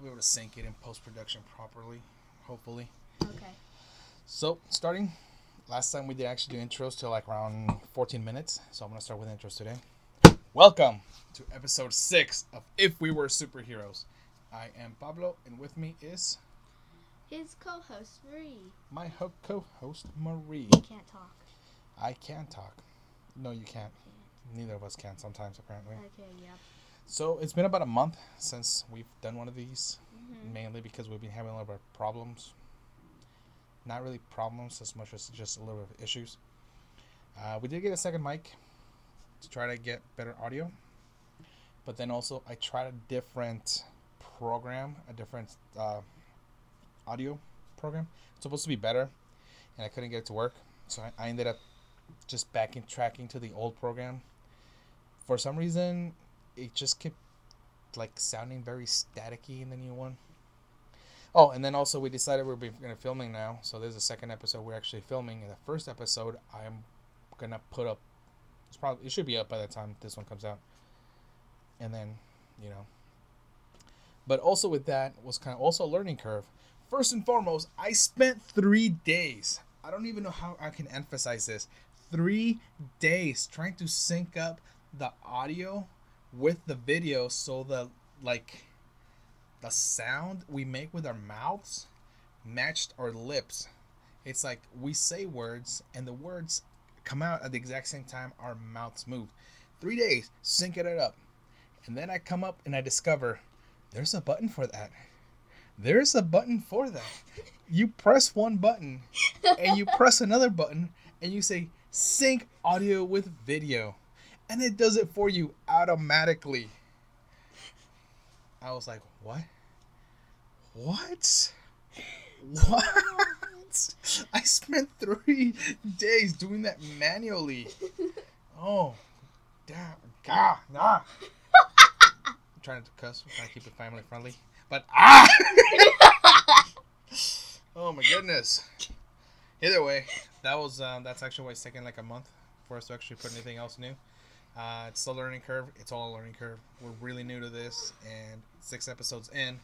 I'll be able to sync it in post production properly, hopefully. Okay. So starting, last time we did actually do intros to like around 14 minutes. So I'm gonna start with intros today. Welcome to episode six of If We Were Superheroes. I am Pablo, and with me is His co-host Marie my ho- co-host Marie. I can't talk. I can talk. No, you can't. Neither of us can sometimes, apparently. Okay. Yep. So it's been about a month since we've done one of these, Mhm. mainly because we've been having a little bit of problems. Not really problems as much as just a little bit of issues. Uh, we did get a second mic to try to get better audio, but then also I tried a different program, a different uh, audio program. It's supposed to be better, and I couldn't get it to work, so I, I ended up just backing tracking to the old program. For some reason, it just kept like sounding very staticky in the new one. Oh, and then also we decided we're going to filming now. So there's a second episode we're actually filming. In the first episode, I am gonna put up. It's probably it should be up by the time this one comes out. And then, you know. But also with that was kind of also a learning curve. First and foremost, I spent three days. I don't even know how I can emphasize this. Three days trying to sync up the audio with the video so the like the sound we make with our mouths matched our lips. It's like we say words and the words come out at the exact same time our mouths move. Three days syncing it up. And then I come up and I discover there's a button for that. There's a button for that. You press one button and you press another button and you say sync audio with video. And it does it for you automatically. I was like, what? What? What? I spent three days doing that manually. Oh, damn. God, nah. I'm trying to cuss. I'm trying to keep it family friendly. But, ah! oh, my goodness. Either way, that was, um, that's actually why it's taking like a month for us to actually put anything else new. Uh, it's a learning curve. It's all a learning curve. We're really new to this, and six episodes in,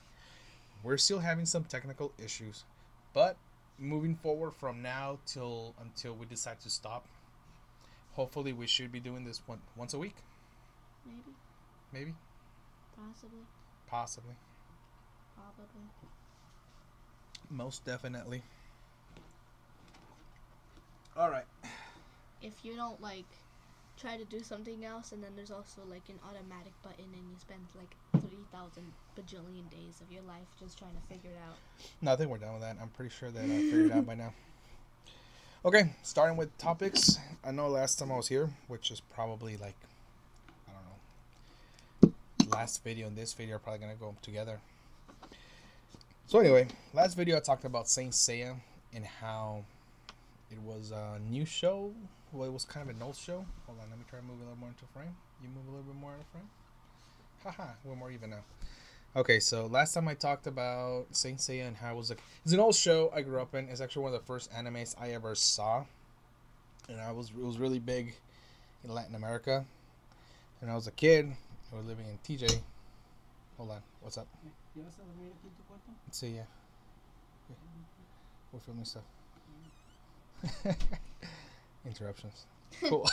we're still having some technical issues. But moving forward from now till until we decide to stop, hopefully we should be doing this one once a week, Maybe. maybe, Possibly. possibly, Probably. most definitely. All right. If you don't like try to do something else, and then there's also like an automatic button, and you spend like three thousand bajillion days of your life just trying to figure it out. No, I think we're done with that. I'm pretty sure that I figured it out by now. Okay, starting with topics. I know last time I was here, which is probably like, I don't know, last video and this video are probably to go together. So, anyway, last video I talked about Saint Seiya and how it was a new show. Well, it was kind of an old show. Hold on, let me try to move a little more into frame. You move a little bit more out of frame. Haha, we're more even now. Okay, so last time I talked about Saint Seiya and how it was like it's an old show I grew up in. It's actually one of the first animes I ever saw, and I was it was really big in Latin America. And I was a kid. I was living in TJ. Hold on, what's up? ¿Ya vas a dormir aquí en tu cuarto? Let's see, yeah. Yeah. We're filming stuff. Interruptions. Cool.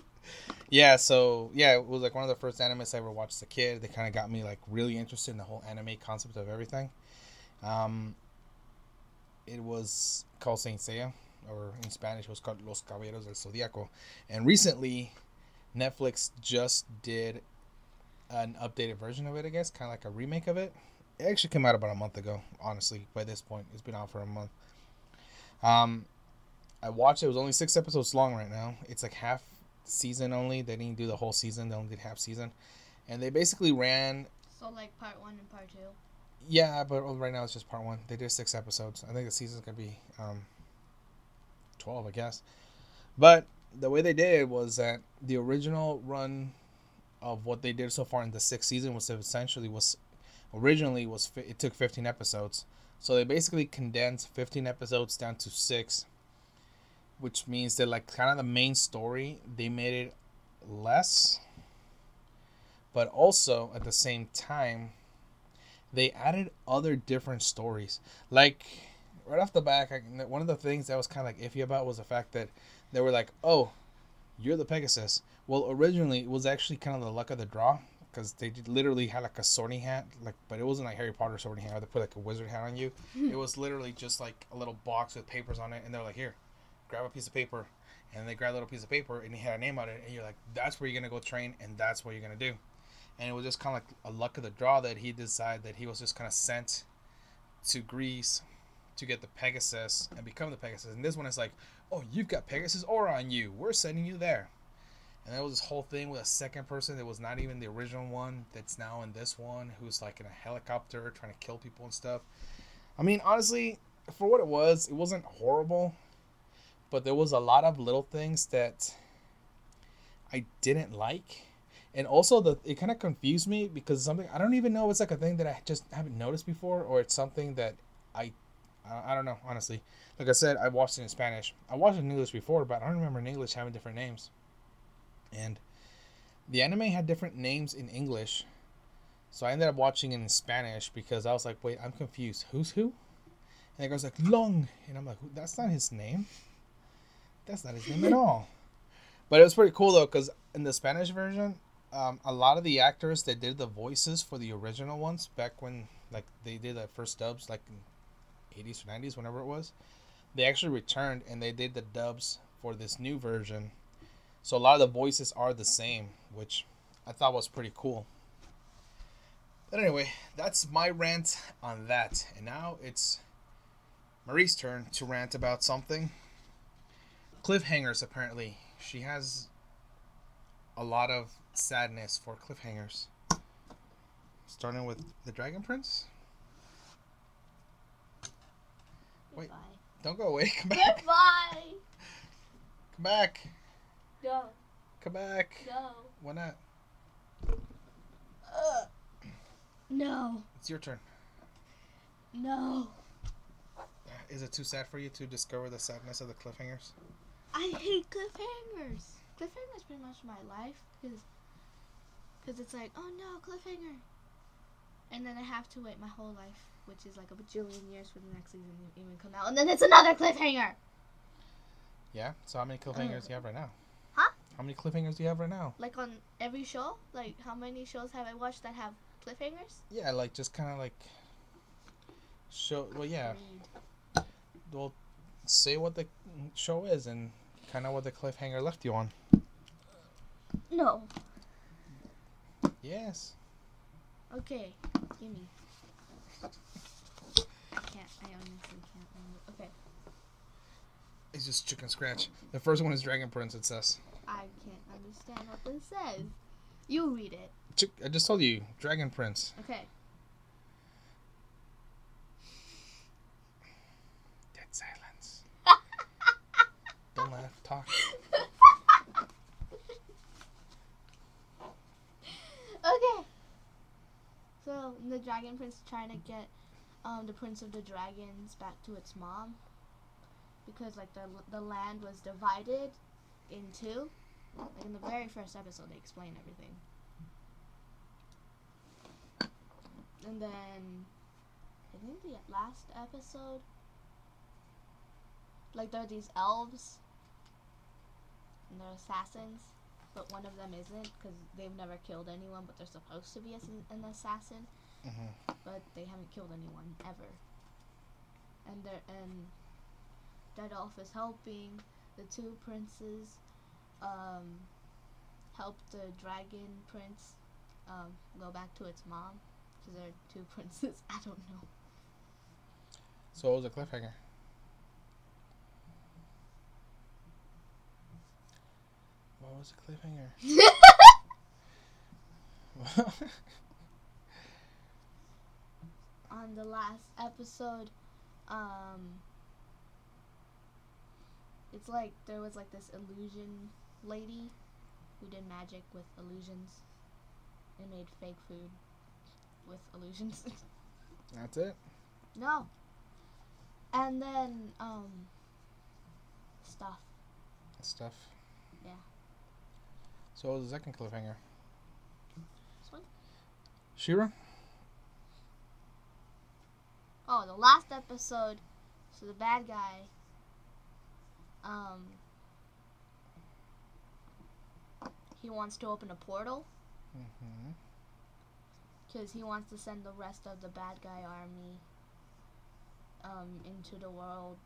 yeah, so yeah, it was like one of the first animes I ever watched as a kid. They kind of got me like really interested in the whole anime concept of everything. Um, it was called Saint Seiya, or in Spanish, it was called Los Caballeros del Zodiaco. And recently, Netflix just did an updated version of it. I guess, kind of like a remake of it. It actually came out about a month ago. Honestly, by this point, it's been out for a month. Um, I watched it. It was only six episodes long right now. It's like half season only. They didn't do the whole season. They only did half season, and they basically ran. So like part one and part two. Yeah, but right now it's just part one. They did six episodes. I think the season's gonna be um, twelve, I guess. But the way they did it was that the original run of what they did so far in the sixth season was essentially was originally was it took 15 episodes so they basically condensed 15 episodes down to six which means that like kind of the main story they made it less but also at the same time they added other different stories. Like right off the back, I, one of the things that was kind of like iffy about was the fact that they were like, "Oh, you're the Pegasus." Well, originally it was actually kind of the luck of the draw because they did- literally had like a sorting hat, like, but it wasn't like Harry Potter sorting hat. They put like a wizard hat on you. Hmm. it was literally just like a little box with papers on it, and they're like, "Here, grab a piece of paper." And they grabbed a little piece of paper, and he had a name on it, and you're like, "That's where you're gonna go train, and that's what you're gonna do." And it was just kind of like a luck of the draw that he decided that he was just kind of sent to Greece to get the Pegasus and become the Pegasus. And this one is like, "Oh, you've got Pegasus aura on you. We're sending you there." And there was this whole thing with a second person that was not even the original one that's now in this one, who's like in a helicopter trying to kill people and stuff. I mean, honestly, for what it was, it wasn't horrible, but there was a lot of little things that I didn't like. And also, the it kind of confused me because something I don't even know it's like a thing that I just haven't noticed before, or it's something that I, I don't know honestly. Like I said, I watched it in Spanish. I watched it in English before, but I don't remember in English having different names. And the anime had different names in English, so I ended up watching it in Spanish because I was like, wait, I'm confused. Who's who? And the guy's like, Long, and I'm like, that's not his name. That's not his name at all. But it was pretty cool though, because in the Spanish version, um, a lot of the actors that did the voices for the original ones back when like they did the first dubs like in 80s or 90s whenever it was. They actually returned and they did the dubs for this new version. So a lot of the voices are the same which i thought was pretty cool. But anyway that's my rant on that. And now it's marie's turn to rant about something cliffhangers apparently she has a lot of sadness for cliffhangers. Starting with the Dragon Prince. Wait. Goodbye. Don't go away. Come back. Goodbye. Come back. Go. Come back. Go. Why not? Ugh. No. It's your turn. No. Is it too sad for you to discover the sadness of the cliffhangers? I hate cliffhangers. Cliffhangers pretty much my life because cause it's like, oh no, cliffhanger. And then I have to wait my whole life, which is like a bajillion years for the next season to even come out. And then it's another cliffhanger. Yeah. So how many cliffhangers do you have right now? Huh? How many cliffhangers do you have right now? Like on every show? Like how many shows have I watched that have cliffhangers? Yeah, like just kind of like show. Well, yeah. Well, say what the show is and kind of what the cliffhanger left you on. No. Yes. Okay. Gimme. I can't. I honestly can't remember. Okay. It's just chicken scratch. The first one is Dragon Prince. It says. I can't understand what this says. You read it. Chick- I just told you, Dragon Prince. Okay. Dead silence. Don't laugh. Talk. okay. So the dragon prince is trying to get um, the prince of the dragons back to its mom because like the the land was divided in two. Like in the very first episode, they explain everything. And then I think the last episode, like there are these elves and they're assassins but one of them isn't because they've never killed anyone, but they're supposed to be as an assassin, hmm but they haven't killed anyone ever. And they're and Dead Elf is helping the two princes um, help the dragon prince um, go back to its mom because they're two princes. I don't know. So it was a cliffhanger? What was the cliffhanger? On the last episode, um, it's like there was like this illusion lady who did magic with illusions and made fake food with illusions. That's it. no. And then um stuff. Stuff. Yeah. So what was the second cliffhanger? This one? She-Ra. oh, the last episode. So the bad guy. Um. He wants to open a portal Mm-hmm. because he wants to send the rest of the bad guy army. Um, into the world.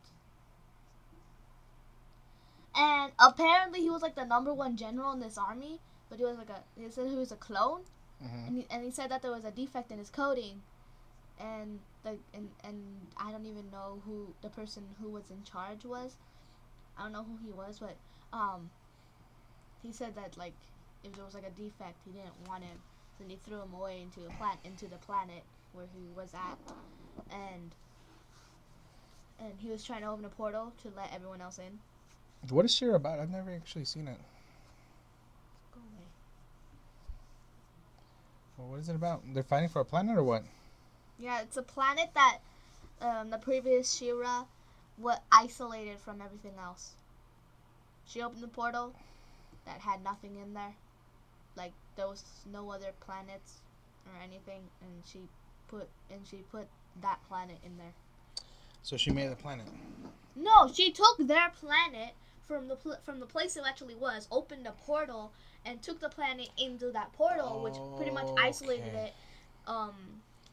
And apparently he was like the number one general in this army, but he was like a. He said he was a clone. Mm-hmm. and he, and he said that there was a defect in his coding and the and, and I don't even know who the person who was in charge was. I don't know who he was, but um he said that like if there was like a defect, he didn't want him. Then he threw him away into a plant into the planet where he was at and and he was trying to open a portal to let everyone else in. What is She-Ra about? I've never actually seen it. Go away. Well, what is it about? They're fighting for a planet or what? Yeah, it's a planet that um, the previous She-Ra was isolated from everything else. She opened the portal that had nothing in there. Like there was no other planets or anything and she put and she put that planet in there. So she made a planet. No, she took their planet from the pl- from the place it actually was, opened a portal and took the planet into that portal, which pretty much isolated Okay. it um,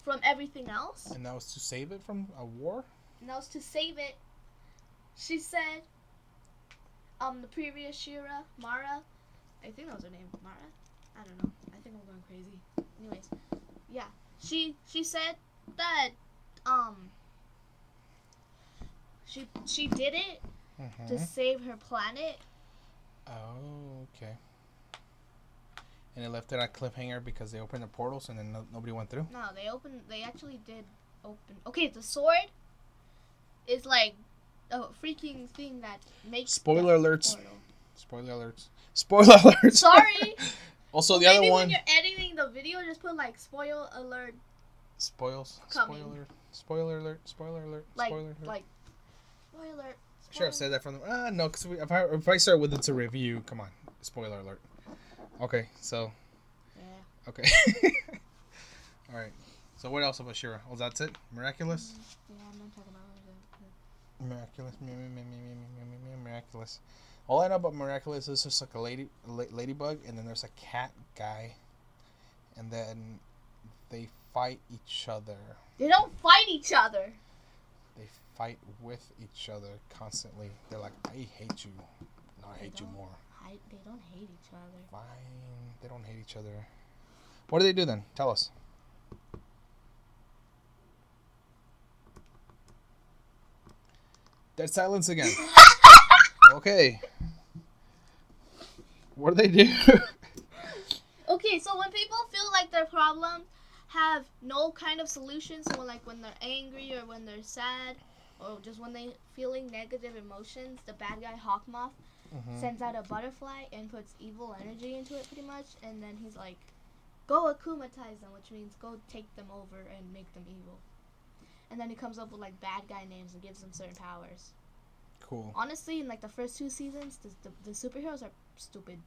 from everything else. And that was to save it from a war? and that was to save it. She said, um, the previous She-Ra, Mara, I think that was her name, Mara. I don't know. I think I'm going crazy. Anyways, yeah, she she said that um she she did it Mm-hmm. to save her planet. Oh, okay. And it left it at cliffhanger because they opened the portals and then no, nobody went through? No, they opened. They actually did open. Okay, the sword is like a freaking thing that makes. Spoiler alerts. portal. Spoiler alerts. Spoiler alerts! Sorry. also, the Maybe other when one. you're editing the video, just put like spoil alert, Spoils. Coming. Spoiler. Spoiler alert. Spoiler alert. like spoiler alert. like spoiler. Sure, I've said that from the. Uh, no, because if I, if I start with it's a review, come on. Spoiler alert. Okay, so. Yeah. Okay. All right. So what else about She-Ra? Oh, that's it. Miraculous. Mm, yeah, I'm not talking about it. Miraculous, me, me, me, me, me, me, miraculous. All I know about miraculous is just like a lady, la- ladybug, and then there's a cat guy, and then they fight each other. They don't fight each other. They fight with each other constantly. They're like, I hate you. No, I They hate you more. I, they don't hate each other. Fine. They don't hate each other. What do they do then? Tell us. Dead silence again. okay. What do they do? Okay, so when people feel like their problems have no kind of solution, so when, like when they're angry or when they're sad or just when they feeling negative emotions, the bad guy Hawkmoth Mhm. sends out a butterfly and puts evil energy into it pretty much, and then he's like, "Go akumatize them," which means go take them over and make them evil. And then he comes up with like bad guy names and gives them certain powers. Cool. Honestly, in like the first two seasons, the, the, the superheroes are stupid.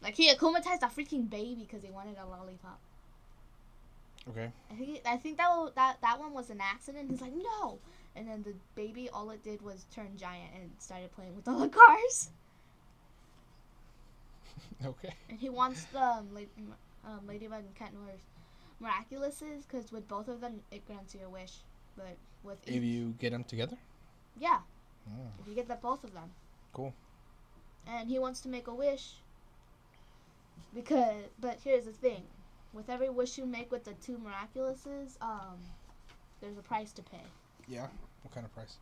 Like he akumatized a freaking baby because he wanted a lollipop. Okay. I think I think that that that one was an accident. He's like no, and then the baby all it did was turn giant and started playing with all the cars. Okay. And he wants the um, la- um, Ladybug and Cat Noir's miraculouses because with both of them it grants you a wish, but with If each, you get them together. yeah, Mm. if you get the both of them. Cool. And he wants to make a wish because, but here's the thing: with every wish you make with the two miraculouses, um, there's a price to pay. Yeah. What kind of price?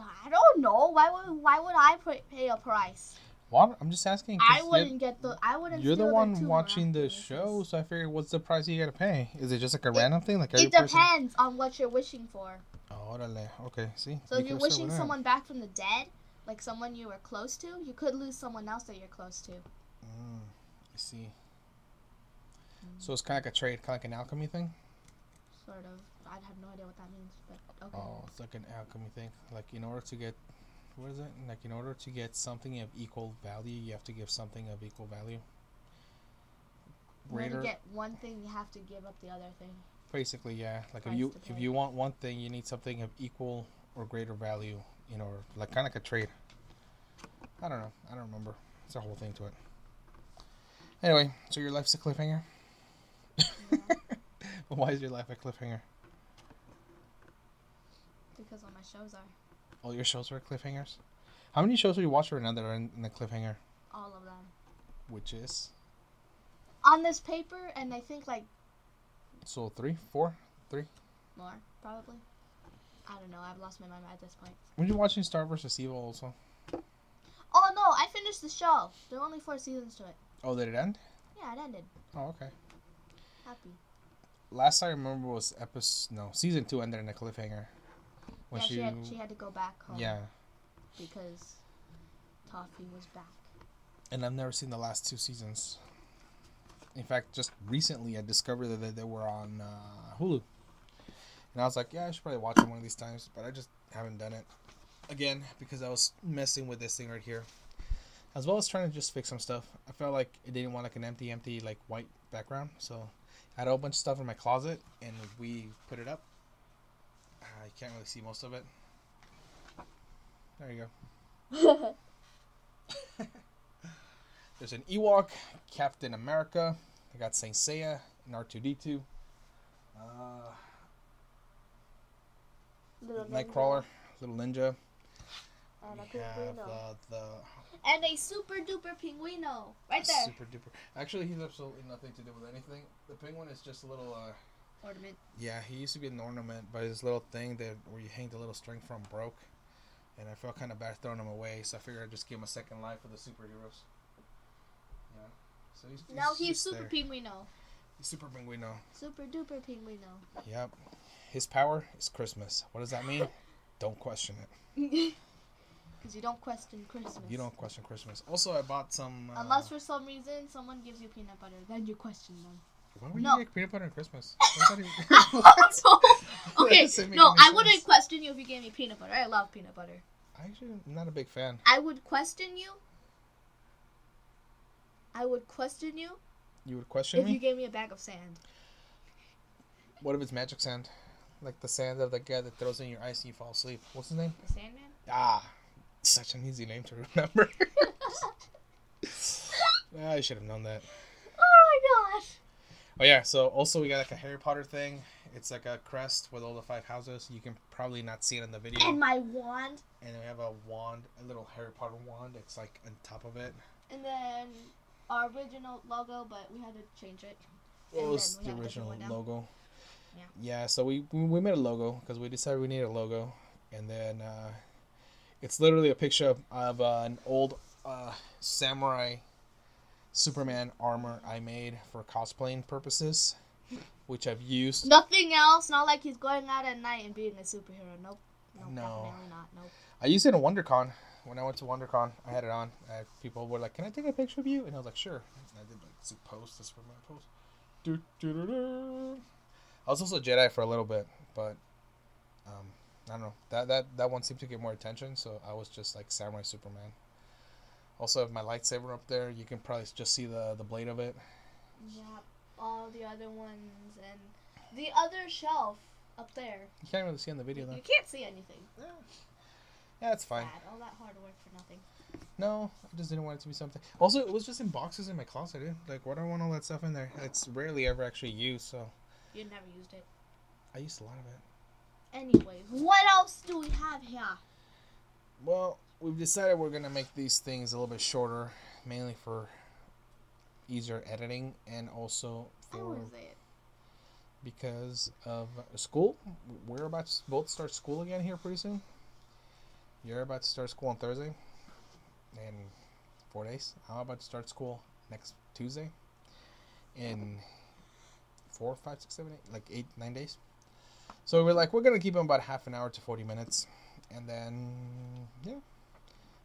I don't know. Why would why would I pay a price? What? I'm just asking. I wouldn't get the. I wouldn't. You're the one two watching the show, so I figured, what's the price you gotta pay? Is it just like a random thing, like every It person? depends on what you're wishing for. Oh. Okay, see. So if you're wishing someone back from the dead, like someone you were close to, you could lose someone else that you're close to. Mm, I see. Mm-hmm. So it's kind of like a trade, kind of like an alchemy thing. Sort of. I have no idea what that means, but okay. Oh, it's like an alchemy thing. Like in order to get, what is it? Like in order to get something of equal value, you have to give something of equal value. In order Greater. to get one thing, you have to give up the other thing. Basically, yeah. Like if you if you want one thing, you need something of equal or greater value. You know, like kind of like a trade. I don't know. I don't remember. It's a whole thing to it. Anyway, so your life's a cliffhanger. Why is your life a cliffhanger? because all my shows are All your shows were cliffhangers. How many shows have you watched right now that are in, in the cliffhanger? all of them Which is on this paper, and I think like so three, four. more probably. I don't know. I've lost my mind at this point. Were you watching Star vs. Evil also? Oh no! I finished the show. There are only four seasons to it. Oh, did it end? Yeah, it ended. Oh, okay. Happy. Last I remember was episode no season two ended in a cliffhanger. When yeah, she, she had, she had to go back home. yeah, Because Toffee was back. and I've never seen the last two seasons. In fact, just recently I discovered that they, they were on uh, Hulu, and I was like, yeah, I should probably watch them one of these times, but I just haven't done it again because I was messing with this thing right here, as well as trying to just fix some stuff. I felt like it didn't want like an empty, empty like white background, so I had a whole bunch of stuff in my closet, and we put it up. I can't really see most of it. There you go. There's an Ewok, Captain America. I got Saint Seiya and R2D2. Uh, Little Nightcrawler, Little Ninja. And a We have uh, the And a super duper pinguino. Right there. super duper. Actually, he's absolutely nothing to do with anything. The penguin is just a little. Uh, Ornament. yeah, he used to be an ornament, but his little thing that where you hang the little string from broke, and I felt kind of bad throwing him away. So I figured I'd just give him a second life for the superheroes. Yeah. So he's, Now he's just super there. pinguino. He's super pinguino. Super duper pinguino. Yep. His power is Christmas. What does that mean? don't question it. Because you don't question Christmas. You don't question Christmas. Also, I bought some. Uh, Unless for some reason someone gives you peanut butter, then you question them. Why would No. you get peanut butter on Christmas? Even- okay, no, I wouldn't question you if you gave me peanut butter. I love peanut butter. I actually am not a big fan. I would question you. I would question you You would question me? if me? you gave me a bag of sand. What if it's magic sand? Like the sand of the guy that throws in your ice and you fall asleep. What's his name? The Sandman? Ah, such an easy name to remember. I should have known that. Oh my gosh! Oh yeah, so also we got like a Harry Potter thing. It's like a crest with all the five houses. You can probably not see it in the video. And my wand. And we have a wand, a little Harry Potter wand. It's like on top of it. And then our original logo, but we had to change it. What And was the original different one now. logo? Yeah. Yeah, so we we we made a logo because we decided we needed a logo, and then uh, it's literally a picture of, of uh, an old uh, samurai Superman armor I made for cosplaying purposes, which I've used. Nothing else. Not like he's going out at night and being a superhero. Nope. Nope. No. Definitely not. Nope. I used it in WonderCon. When I went to WonderCon, I had it on. Uh, people were like, "Can I take a picture of you?" And I was like, "Sure." And I did like posts. This for my post. Do, do, do, do. I was also a Jedi for a little bit, but um, I don't know. That that that one seemed to get more attention, so I was just like Samurai Superman. Also, have my lightsaber up there. You can probably just see the the blade of it. Yeah. All the other ones and the other shelf up there. You can't really see on the video though. You can't see anything. Yeah, it's fine. Sad. All that hard work for nothing. No, I just didn't want it to be something. Also, it was just in boxes in my closet, dude. Like, why do I want all that stuff in there? It's rarely ever actually used, so You never used it. I used a lot of it. Anyways, what else do we have here? Well, we've decided we're gonna make these things a little bit shorter, mainly for easier editing and also for because of school. We're about to both start school again here pretty soon. You're about to start school on Thursday, in four days. I'm about to start school next Tuesday, in four, five, six, seven, eight, like eight, nine days. So we're like, we're gonna keep them about half an hour to forty minutes, and then yeah.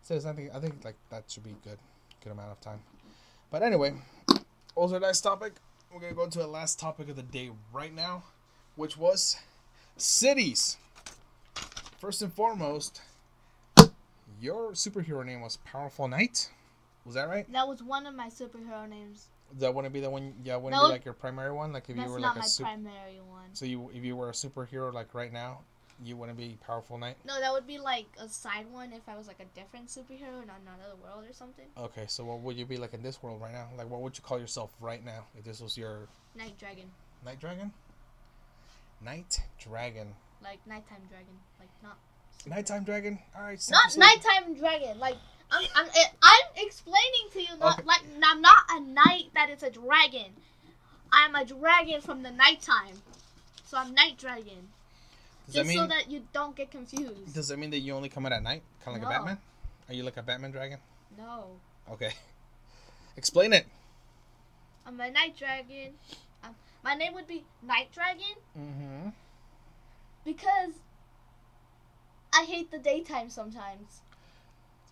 So I think I think like that should be good, good amount of time. But anyway, also nice topic. We're gonna go into the last topic of the day right now, which was cities. First and foremost, your superhero name was Powerful Knight. Was that right? That was one of my superhero names That wouldn't be the one. Yeah, wouldn't No. be like your primary one. Like if you were like my a super. primary one. So you, if you were a superhero like right now, you wouldn't be powerful knight. No, that would be like a side one if I was like a different superhero in another world or something. Okay, so what would you be like in this world right now? Like, what would you call yourself right now if this was your Night dragon, night dragon? Night dragon. like nighttime dragon, like not. Nighttime dragon. All right. Not nighttime dragon. Like I'm, I'm, eh, I'm explaining to you. Not Okay. like I'm not a knight that is a dragon. I'm a dragon from the nighttime, so I'm night dragon. Does that Just mean? so that you don't get confused. does that mean that you only come out at night, kind of like No. a Batman? Are you like a Batman dragon? No, Okay. Explain it. I'm a night dragon. Um, my name would be Night Dragon Mm-hmm. because I hate the daytime sometimes.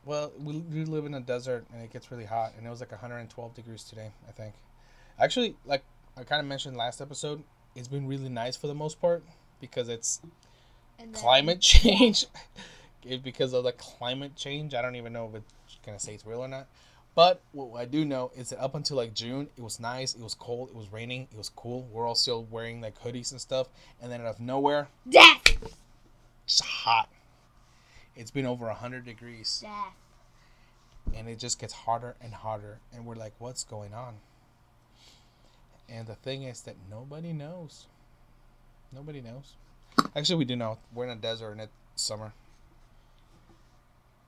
Well, we, we live in a desert and it gets really hot, and it was like 112 degrees today, I think. Actually, like I kind of mentioned last episode, it's been really nice for the most part because it's then, climate change. It- because of the climate change, I don't even know if it's gonna say it's real or not. But what I do know is that up until like June, it was nice, it was cold, it was raining, it was cool. We're all still wearing like hoodies and stuff, and then out of nowhere, Death. it's hot. It's been over 100 degrees. Death. and it just gets harder and harder and we're like what's going on? And the thing is that nobody knows. Nobody knows. Actually we do know. We're in a desert and it's summer.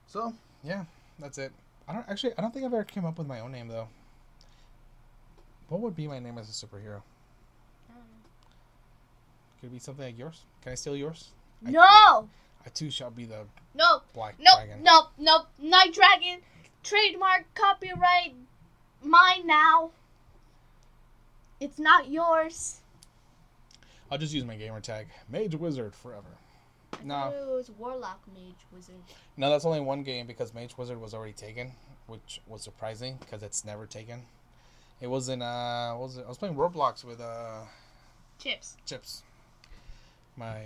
So yeah that's it. I don't actually i don't think i've ever came up with my own name though. What would be my name as a superhero? I don't know. could it be something like yours? Can i steal yours? No. i too shall be the No. black No. dragon No. No. Night dragon. Trademark. Copyright. Mine now. It's not yours. i'll just use my gamer tag mage wizard forever I No. it was warlock mage wizard. No, that's only one game because Mage Wizard was already taken, which was surprising because it's never taken. It was in uh, what was it? I was playing Roblox with uh, Chips. Chips. My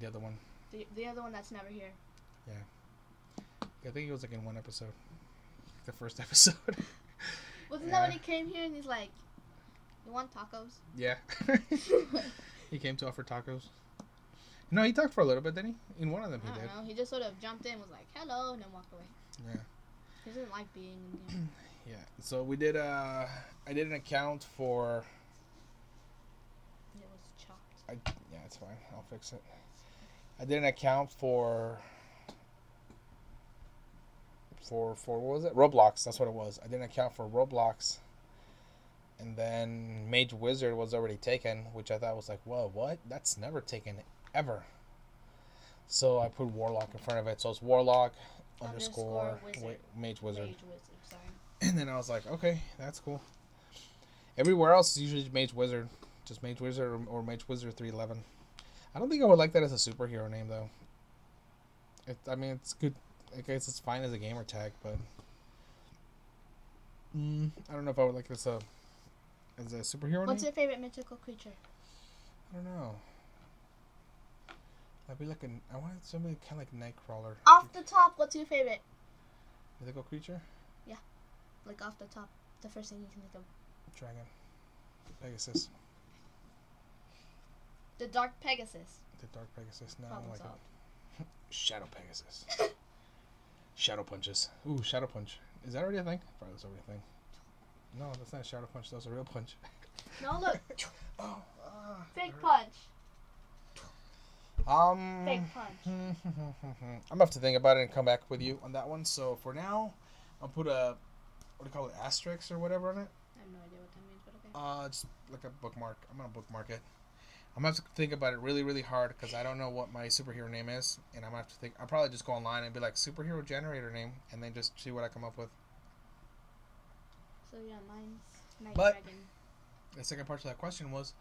the other one. The, the other one that's never here. Yeah. I think it was like in one episode, the first episode. Wasn't Yeah. that when he came here and he's like, "You want tacos?" yeah. he came to offer tacos. No, he talked for a little bit, didn't he? In one of them, I he don't did. know. He just sort of jumped in, was like, "Hello," and then walked away. Yeah. He doesn't like being. Yeah. So we did. Uh, I did an account for. It was chopped. I, yeah, it's fine. I'll fix it. I didn't account for for for what was it? Roblox. That's what it was. I didn't account for Roblox, and then Mage Wizard was already taken, which I thought was like, whoa, what? That's never taken ever. So I put Warlock in front of it. So it's Warlock underscore, Underscore wi- wizard. Mage Wizard. Mage wizard. Sorry. And then I was like, okay, that's cool. Everywhere else is usually Mage Wizard, just Mage Wizard or, or Mage Wizard three eleven. I don't think I would like that as a superhero name though. It, I mean, it's good. I guess it's fine as a gamer tag, but mm, I don't know if I would like this uh, as a superhero What's name. your favorite mythical creature? I don't know. I'd be like an. I wanted somebody kind of like Nightcrawler. Off the top, what's your favorite? mythical creature, Yeah, Like off the top, the first thing you can think of. dragon, Pegasus, The Dark Pegasus. the Dark Pegasus. No, I don't like. Shadow Pegasus. Shadow punches. Ooh, Shadow Punch. Is that already a thing? Probably that's already a thing. No, that's not a Shadow Punch. That's a real punch. No, look. Oh. ah, Fake punch. Um. Fake punch. I'm gonna have to think about it and come back with you on that one. So for now, I'll put a what do you call it, asterisk or whatever on it. I have no idea what that means, but okay. Uh, just like a bookmark. I'm gonna bookmark it. I'm gonna have to think about it really, really hard because I don't know what my superhero name is, and I'm gonna have to think. I'll probably just go online and be like superhero generator name, and then just see what I come up with. So yeah, mine's Night But- Dragon. The second part to that question was,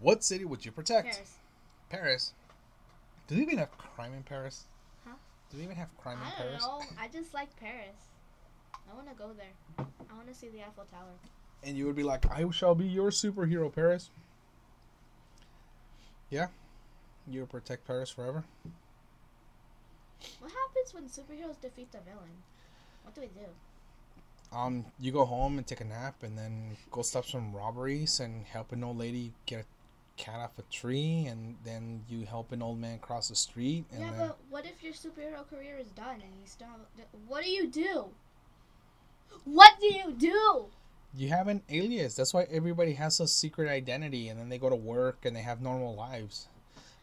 what city would you protect? Paris. Paris. Do they even have crime in Paris? Huh? Do they even have crime in Paris? I don't know. I just like Paris. I want to go there. I want to see the Eiffel Tower. And you would be like, I shall be your superhero, Paris. Yeah. You protect Paris forever. What happens when superheroes defeat the villain? What do we do? Um, you go home and take a nap, and then go stop some robberies and help an old lady get a cat off a tree, and then you help an old man cross the street, and Yeah, then but what if your superhero career is done and you still have, what do you do? What do you do? You have an alias. That's why everybody has a secret identity, and then they go to work and they have normal lives.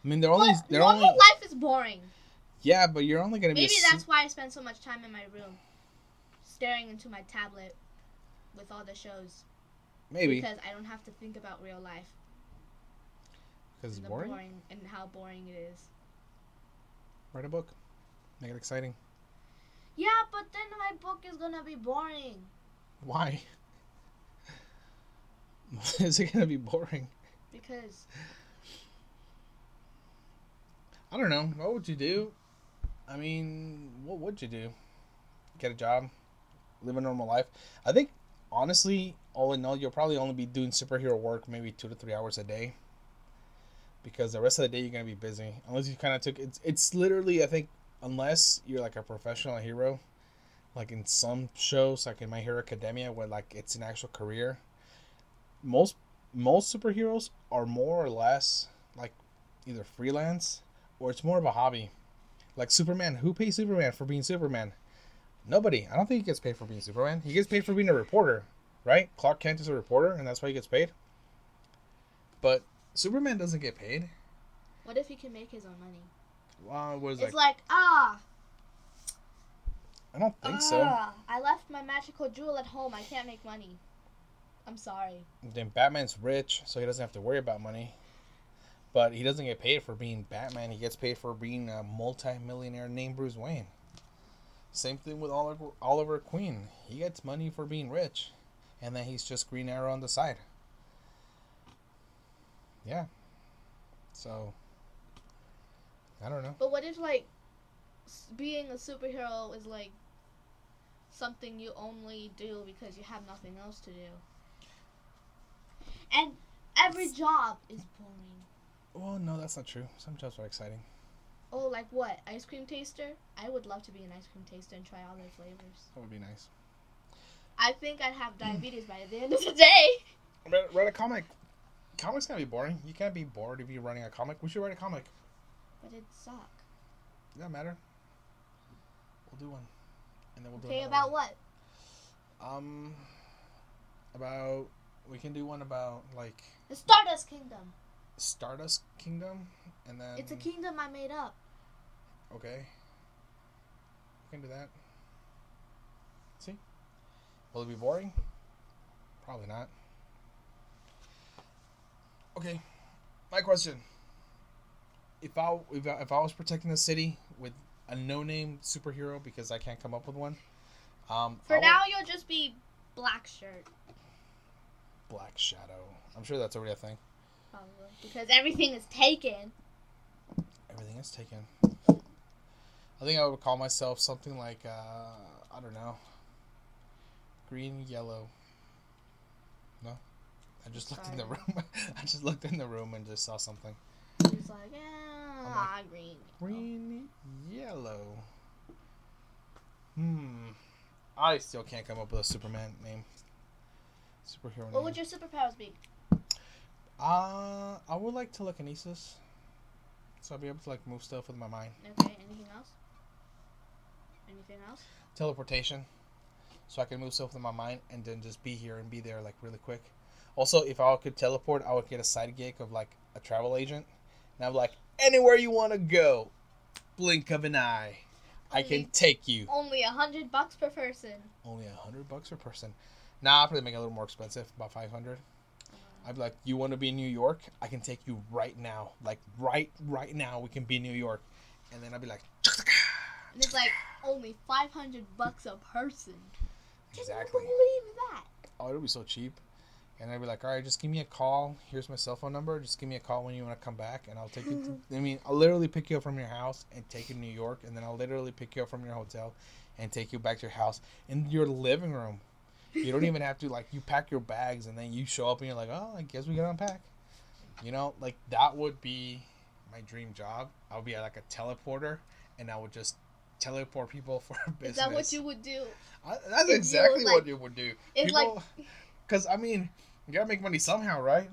I mean, they're only they're Normal only life is boring. yeah, but you're only gonna be. Maybe that's why I spend so much time in my room, staring into my tablet with all the shows. maybe Because I don't have to think about real life because it's boring. boring and how boring it is. Write a book, make it exciting. Yeah, but then my book is gonna be boring. Why? Is it gonna be boring? Because I don't know. What would you do? I mean, what would you do? Get a job, live a normal life. I think, honestly, all in all, you'll probably only be doing superhero work maybe two to three hours a day. Because the rest of the day you're gonna be busy, unless you kind of took it's. It's literally, I think, unless you're like a professional hero, like in some shows, like in My Hero Academia, where like it's an actual career. Most most superheroes are more or less like either freelance or it's more of a hobby. Like Superman, who pays Superman for being Superman? Nobody. I don't think he gets paid for being Superman. He gets paid for being a reporter, right? Clark Kent is a reporter, and that's why he gets paid. But Superman doesn't get paid. what if he can make his own money? Well, what is It's like? like ah, I don't think so. ah, I left my magical jewel at home. I can't make money. I'm sorry. Then Batman's rich, so he doesn't have to worry about money. But he doesn't get paid for being Batman. He gets paid for being a multi-millionaire named Bruce Wayne. Same thing with Oliver, Oliver Queen. He gets money for being rich, and then he's just Green Arrow on the side. Yeah. So I don't know. But what if like being a superhero is like something you only do because you have nothing else to do? And every job is boring. Well, no, that's not true. Some jobs are exciting. Oh, like what? Ice cream taster? I would love to be an ice cream taster and try all their flavors. That would be nice. I think I'd have diabetes by the end of the day. Read, read a comic. Comics can't be boring. You can't be bored if you're running a comic. We should write a comic. But it'd suck. Doesn't matter. We'll do one, and then we'll do Okay, about one. what? Um, about we can do one about like The Stardust Kingdom. Stardust Kingdom, and then It's a kingdom I made up. okay. We can do that. See, will it be boring? Probably not. Okay, my question. If I if I, if I was protecting the city with a no-name superhero because I can't come up with one, um, I For would- now, you'll just be Black Shirt. Black Shadow. I'm sure that's already a thing. Probably. Because everything is taken. Everything is taken. I think I would call myself something like uh, I don't know, green yellow. No, I just looked in the room. I just looked in the room and just saw something. It's like, yeah, like, ah, green. Green yellow. Hmm. I still can't come up with a Superman name. Superhero name. What would your superpowers be? Uh, I would like telekinesis. So I'll be able to like move stuff with my mind. Okay, anything else? Anything else? teleportation so I can move stuff with my mind and then just be here and be there like really quick. Also, if I could teleport, I would get a side gig of like a travel agent, and I'm like, anywhere you want to go, blink of an eye, I can take you. Only a hundred bucks per person. Only a hundred bucks per person. Nah, I'll probably make it a little more expensive, about five hundred. I'd be like, you want to be in New York? I can take you right now, like right, right now. We can be in New York, and then I'd be like, And it's like only five hundred bucks a person. Exactly. Can you believe that? oh, it'll be so cheap. And I'd be like, all right, just give me a call. Here's my cell phone number. Just give me a call when you want to come back, and I'll take you. To, I mean, I'll literally pick you up from your house and take you to New York, and then I'll literally pick you up from your hotel and take you back to your house in your living room. You don't even have to like you pack your bags and then you show up and you're like, oh, I guess we gotta unpack. You know, like that would be my dream job. I would be like a teleporter, and I would just teleport people for business. Is that what you would do? I, that's if you exactly what you would do. If like because I mean, you gotta make money somehow, right?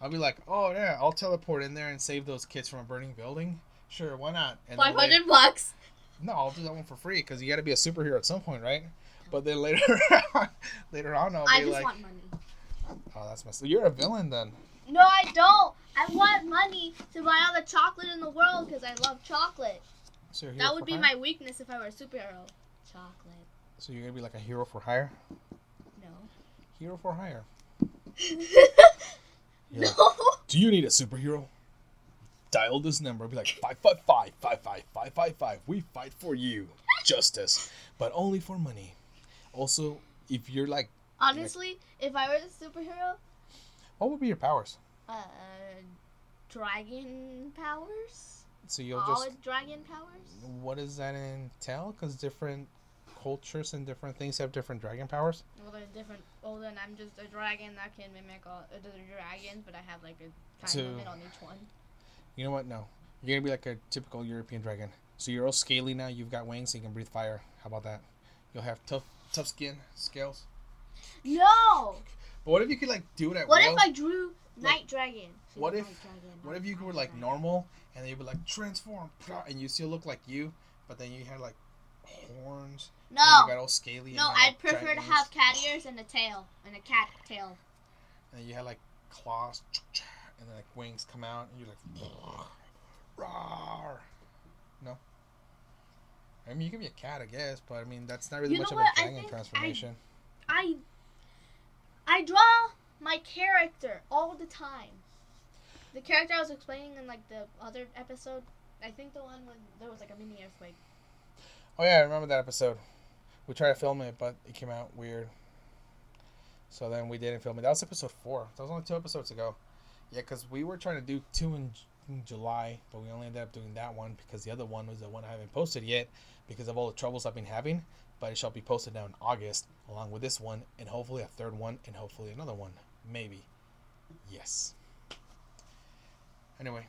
I'll be like, oh yeah, I'll teleport in there and save those kids from a burning building. Sure, why not? Five bucks. No, I'll do that one for free because you got to be a superhero at some point, right? But then later, on, later on, I'll I be just like, want money. oh, that's messed. up. You're a villain then. No, I don't. I want money to buy all the chocolate in the world because I love chocolate. So you're a hero That would be hire? my weakness if I were a superhero. Chocolate. So you're gonna be like a hero for hire. No. Hero for hire. You're like, no. Do you need a superhero? Dial this number. Be like five five five five five five five five. We fight for you, justice, but only for money. Also, if you're like, Honestly, if I were a superhero, what would be your powers? uh, dragon powers. So you'll just. all just. dragon powers. What does that entail? Because different cultures and different things have different dragon powers. Well, they're different. Well, then I'm just a dragon that can mimic all other dragons, but I have like a time So- limit on each one. You know what? No, you're gonna be like a typical European dragon. So you're all scaly now. You've got wings, so you can breathe fire. How about that? You'll have tough, tough skin, scales. No. But what if you could like do it at What will? if I drew night dragon? See, what if- dragon, What if you were like dragon. normal and you would like transform and you still look like you, but then you had like horns. and No. You got all scaly. No, I'd prefer giant to have cat ears and a tail and a cat tail. And you had like claws, and then like wings come out, and you're like, roar. No. I mean, you can be a cat, I guess, but I mean, that's not really You much of a what? Dragon think I- transformation. I I draw my character all the time. The character I was explaining in like the other episode, I think the one when there was like a mini earthquake. Oh yeah, I remember that episode. We tried to film it, but it came out weird. So then we didn't film it. That was episode four. That was only two episodes ago. Yeah, because we were trying to do two in July, but we only ended up doing that one because the other one was the one I haven't posted yet because of all the troubles I've been having. But it shall be posted now in August, along with this one, and hopefully a third one, and hopefully another one. Maybe. Yes. Anyway,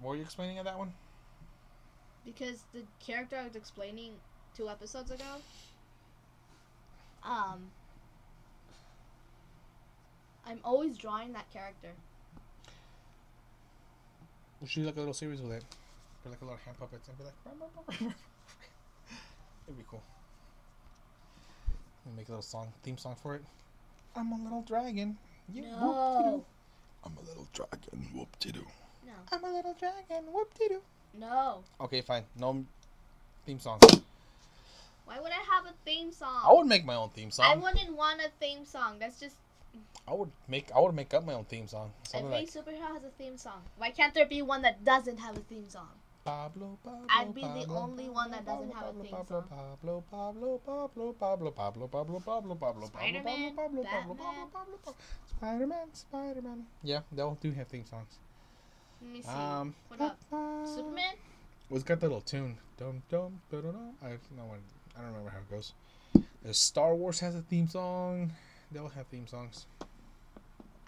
what were you explaining at that one? Because the character I was explaining two episodes ago, um, I'm always drawing that character. We should do like a little series with it. Put like a little hand puppets and be like, it'd be cool. And make a little song, theme song for it. I'm a little dragon. You whoop-de-doo. No, I'm a little dragon. Whoop de doo. no, I'm a little dragon. Whoop de doo. no. Okay, fine. No theme song. Why would I have a theme song? I would make my own theme song. I wouldn't want a theme song. That's just I would make. I would make up my own theme song. Something every like superhero has a theme song. Why can't there be one that doesn't have a theme song? Pablo. Pablo I'd be the only one that Pablo, doesn't have a Pablo, theme Pablo, song. Pablo, Pablo, Pablo, Pablo, Pablo, Pablo, Pablo, Pablo, Spider-Man, Pablo, Pablo, Pablo. Pablo, Pablo, Spider-Man, Spider-Man. Yeah, they all do have theme songs. Let me see. Um, what up? Superman? Well, it's got that little tune. Dum dum dum dum. I no one. I don't remember how it goes. There's Star Wars has a theme song. They all have theme songs.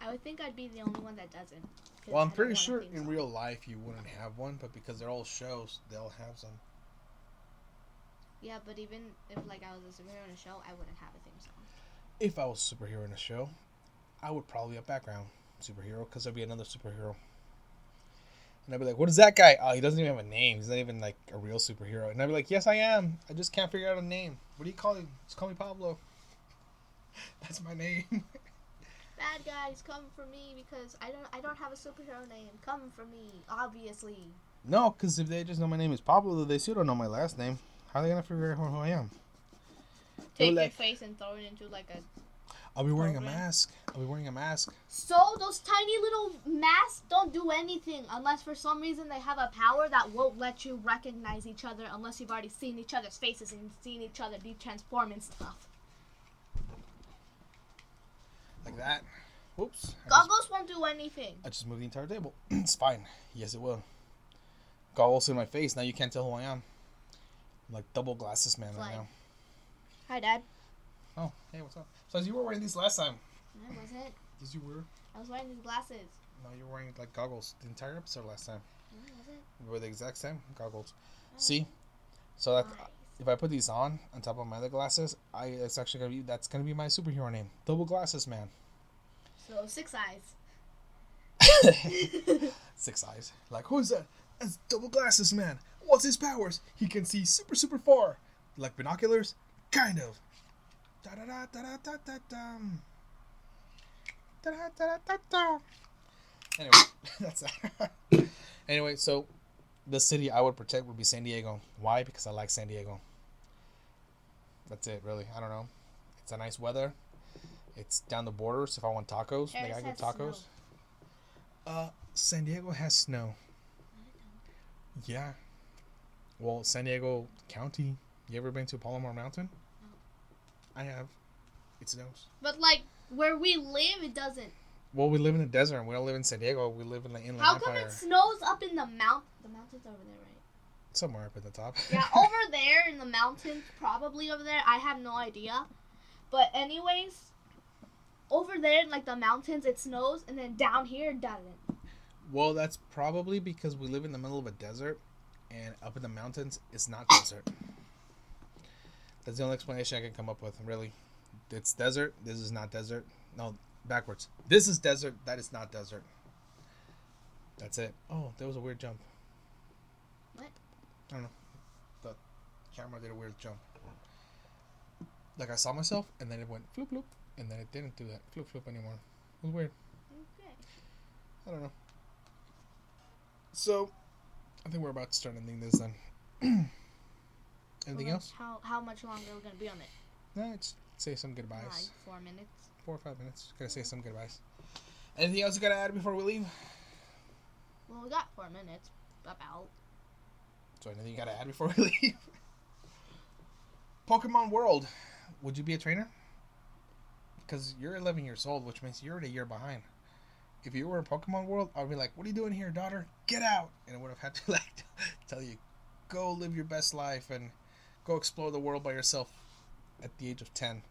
I would think I'd be the only one that doesn't. Well, I'm pretty sure in song. real life you wouldn't have one, but because they're all shows, they'll have some. Yeah, but even if like I was a superhero in a show, I wouldn't have a theme song. If I was a superhero in a show, I would probably be a background superhero because there'd be another superhero. And I'd be like, "What is that guy? Oh, he doesn't even have a name. He's not even like a real superhero." And I'd be like, "Yes, I am. I just can't figure out a name. What do you call him? Just call me Pablo. That's my name." Bad guys, come for me because I don't I don't have a superhero name. Come for me, obviously. no, because if they just know my name is Pablo, they still don't know my last name. How are they gonna figure out who I am? They'll Take your like- face and throw it into like a. I'll be wearing a mask. I'll be wearing a mask. So those tiny little masks don't do anything unless for some reason they have a power that won't let you recognize each other unless you've already seen each other's faces and seen each other be transform and stuff. Like that. Just- Goggles won't do anything. I just moved the entire table. it's fine. Yes, it will. Goggles in my face. Now you can't tell who I am. I'm like double glasses man right now. Hi, Dad. Oh, hey, what's up? So as you were wearing these last time. I wasn't. Yes, you were. I was wearing these glasses. No, you were wearing like goggles the entire episode last time. No, I wasn't. We were the exact same goggles. No. See, So that Nice. if I put these on on top of my other glasses, I it's actually gonna be that's gonna be my superhero name, Double Glasses Man. So six eyes. Six eyes. Like who's that? That's Double Glasses Man. What's his powers? He can see super super far. Like binoculars, kind of. Da da da da da da da. Da da da da da. Anyway, that's that. anyway, so the city I would protect would be San Diego. Why? Because I like San Diego. That's it, really. I don't know. It's a nice weather. It's down the borders. If I want tacos, they Paris got good has tacos. Uh, San Diego has snow. Yeah. Well, San Diego County. You ever been to Palomar Mountain? I have. It snows. But like where we live, it doesn't. Well, we live in the desert. and We don't live in San Diego. We live in the Inland How come Empire. it snows up in the mount? The mountains over there, right? Somewhere up at the top. Yeah, over there in the mountains, probably over there. I have no idea. But anyways, over there in like the mountains, it snows, and then down here it doesn't. Well, that's probably because we live in the middle of a desert, and up in the mountains, it's not desert. That's the only explanation I can come up with, really. It's desert. This is not desert. No, backwards. This is desert. That is not desert. That's it. Oh, there was a weird jump. What? I don't know. The camera did a weird jump. Like I saw myself, and then it went floop floop, and then it didn't do that floop floop anymore. It was weird. Okay. I don't know. So, I think we're about to start ending this then. Anything Well, else? How how much longer are we gonna be on it? No, just say some goodbyes. Like four minutes. Four or five minutes. Gotta say some goodbyes. Anything else you gotta add before we leave? Well, we got four minutes. About. So, anything you gotta add before we leave? Pokemon World. Would you be a trainer? Because you're 11 years old, which means you're a year behind. If you were in Pokemon World, I'd be like, "What are you doing here, daughter? Get out!" And I would have had to like tell you, "Go live your best life and go explore the world by yourself." At the age of 10.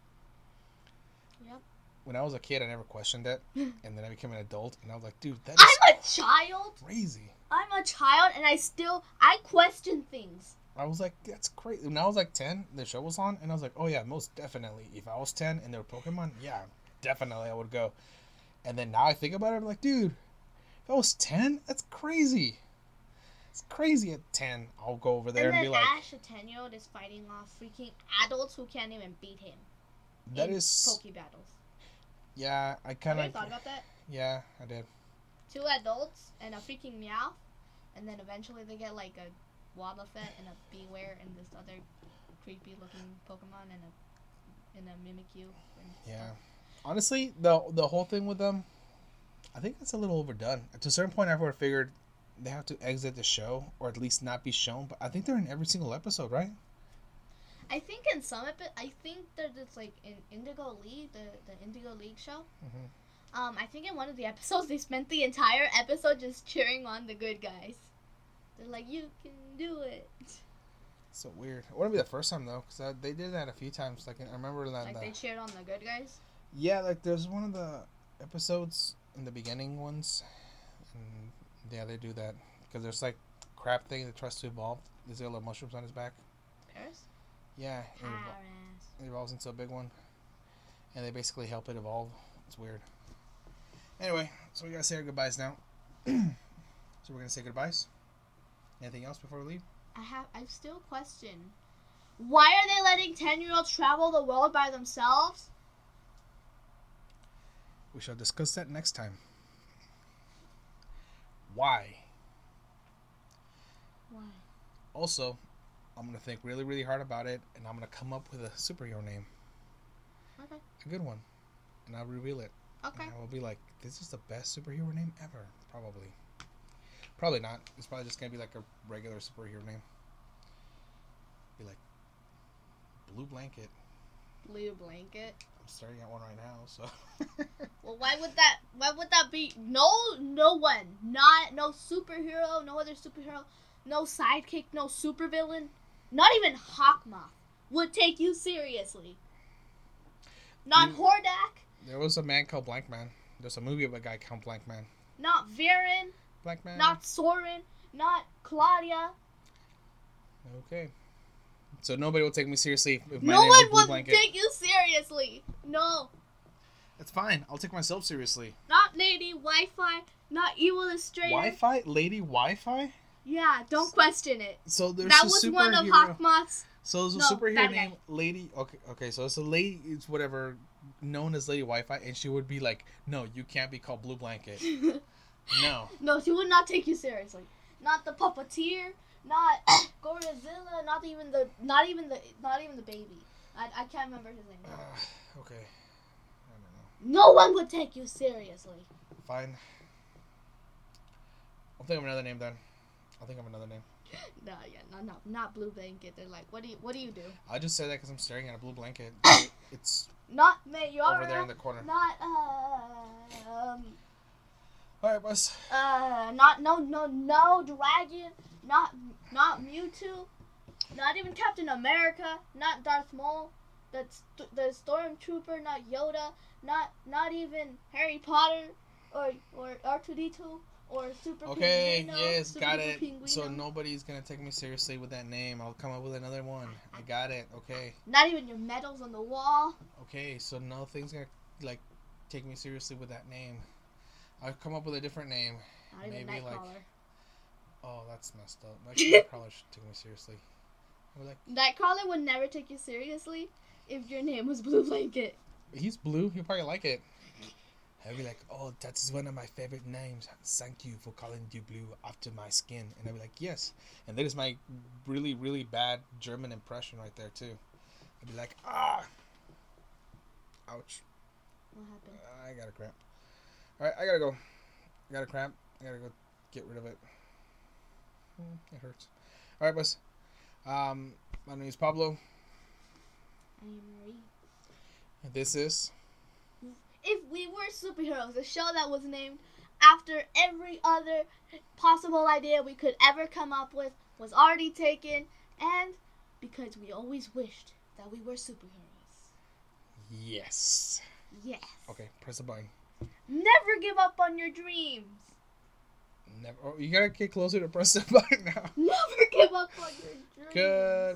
Yep. When I was a kid, I never questioned it, and then I became an adult, and I was like, "Dude, that is I'm a child. crazy." I'm a child, and I still I question things. I was like, that's crazy. When I was like 10, the show was on, and I was like, oh, yeah, most definitely. If I was 10 and there were Pokemon, yeah, definitely I would go. And then now I think about it, I'm like, dude, if I was 10, that's crazy. It's crazy at 10. I'll go over there and and, be like, Ash, a ten year old, is fighting off freaking adults who can't even beat him. that is, Poke battles. yeah, I kind of, thought about that? yeah, I did. Two adults and a freaking meow, and then eventually they get like a Wobbuffet and a Bewear and this other creepy looking Pokemon and a and a Mimikyu. And Yeah. stuff. Honestly, the the whole thing with them, I think it's a little overdone. To a certain point, I would have figured they have to exit the show or at least not be shown. But I think they're in every single episode, right? I think in some epi- I think that it's like in Indigo League, the the Indigo League show. Mhm. Um, I think in one of the episodes they spent the entire episode just cheering on the good guys. They're like, "You can do it." So weird. It wouldn't be the first time though, because uh, they did that a few times. Like I remember that. Like the- they cheered on the good guys. yeah, like there's one of the episodes in the beginning ones, and yeah, they do that because there's like crap thing that tries to evolve. There's a little mushrooms on his back. Paras. Yeah, it, evol- Paras. it evolves into a big one, and they basically help it evolve. It's weird. Anyway, so we gotta say our goodbyes now. so we're gonna say goodbyes. Anything else before we leave? I have. I still question. Why are they letting ten-year-olds travel the world by themselves? We shall discuss that next time. Why? Why? Also, I'm gonna think really, really hard about it, and I'm gonna come up with a superhero name, Okay. a good one, and I'll reveal it. Okay. And I will be like, "This is the best superhero name ever." Probably. Probably not. It's probably just gonna be like a regular superhero name. Be like Blue Blanket. Blue blanket. I'm staring at one right now, so. Well, why would that? Why would that be? No, no one. Not no superhero. No other superhero. No sidekick. No supervillain. Not even Hawkmoth would take you seriously. Not You- Hordak. there was a man called Blank Man. There's a movie of a guy called Blank Man. Not Viren. Blank Man. Not Soren. Not Claudia. Okay. So nobody will take me seriously if my no name one was Blue will Blanket. take you seriously. No, It's fine. I'll take myself seriously. not Lady Wi-Fi, not Evillustrator. Wi-Fi, Lady Wi-Fi. Yeah, don't question it. So there's that a was one of superhero- Hawkmoth's. So there's a No, superhero bad guy. named Lady. Okay, okay. So it's a lady. It's whatever known as Lady Wi-Fi, and she would be like, "No, you can't be called Blue Blanket. No." no, she would not take you seriously. Not the puppeteer, not Godzilla, not even the, not even the, not even the baby. I, I can't remember his name. Uh, okay. I don't know. No one would take you seriously. Fine. I'll think of another name then. I'll think of another name. No, yeah, no, no, not blue blanket. They're like, what do you, what do you do? I just say that because I'm staring at a blue blanket. it's Not Mayura. over there in the corner. Not uh, um, All right, boss. uh, not no no no dragon. Not not Mewtwo. Not even Captain America. Not Darth Maul. That's the Stormtrooper. Not Yoda. Not not even Harry Potter or or R two D two or Super. Okay, Pinguino, yes, Super got it. Pinguino. So nobody's gonna take me seriously with that name. I'll come up with another one. I got it. Okay. Not even your medals on the wall. Okay, so nothing's gonna like take me seriously with that name. I'll come up with a different name. Not Maybe, like-. Oh, that's messed up. Nightcrawler should take me seriously. Like, Nightcrawler would never take you seriously if your name was Blue Blanket. he's blue. He'll probably like it. I'll be like, oh, that's one of my favorite names. Thank you for calling you blue after my skin. And I'll be like, yes. And that is my really, really bad German impression right there too. I'll be like, ah, ouch. What happened? I got a cramp. All right, I gotta go. I got a cramp. I gotta go get rid of it. Hmm, It hurts. All right, boys. Um, my name is Pablo. I am Marie. This is If we were superheroes, a show that was named after every other possible idea we could ever come up with was already taken, and because we always wished that we were superheroes. yes. Yes. Okay, press the button. Never give up on your dreams. Never. Oh, you gotta get closer to press the button now. Never give up on your dreams. Goodbye.